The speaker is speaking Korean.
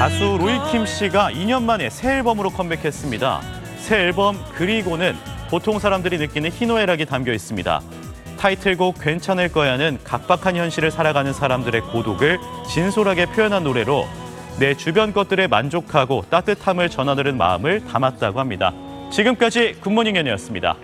가수 로이킴 씨가 2년 만에 새 앨범으로 컴백했습니다. 새 앨범 그리고는 보통 사람들이 느끼는 희노애락이 담겨 있습니다. 타이틀곡 괜찮을 거야는 각박한 현실을 살아가는 사람들의 고독을 진솔하게 표현한 노래로 내 주변 것들에 만족하고 따뜻함을 전하려는 마음을 담았다고 합니다. 지금까지 굿모닝 연이었습니다.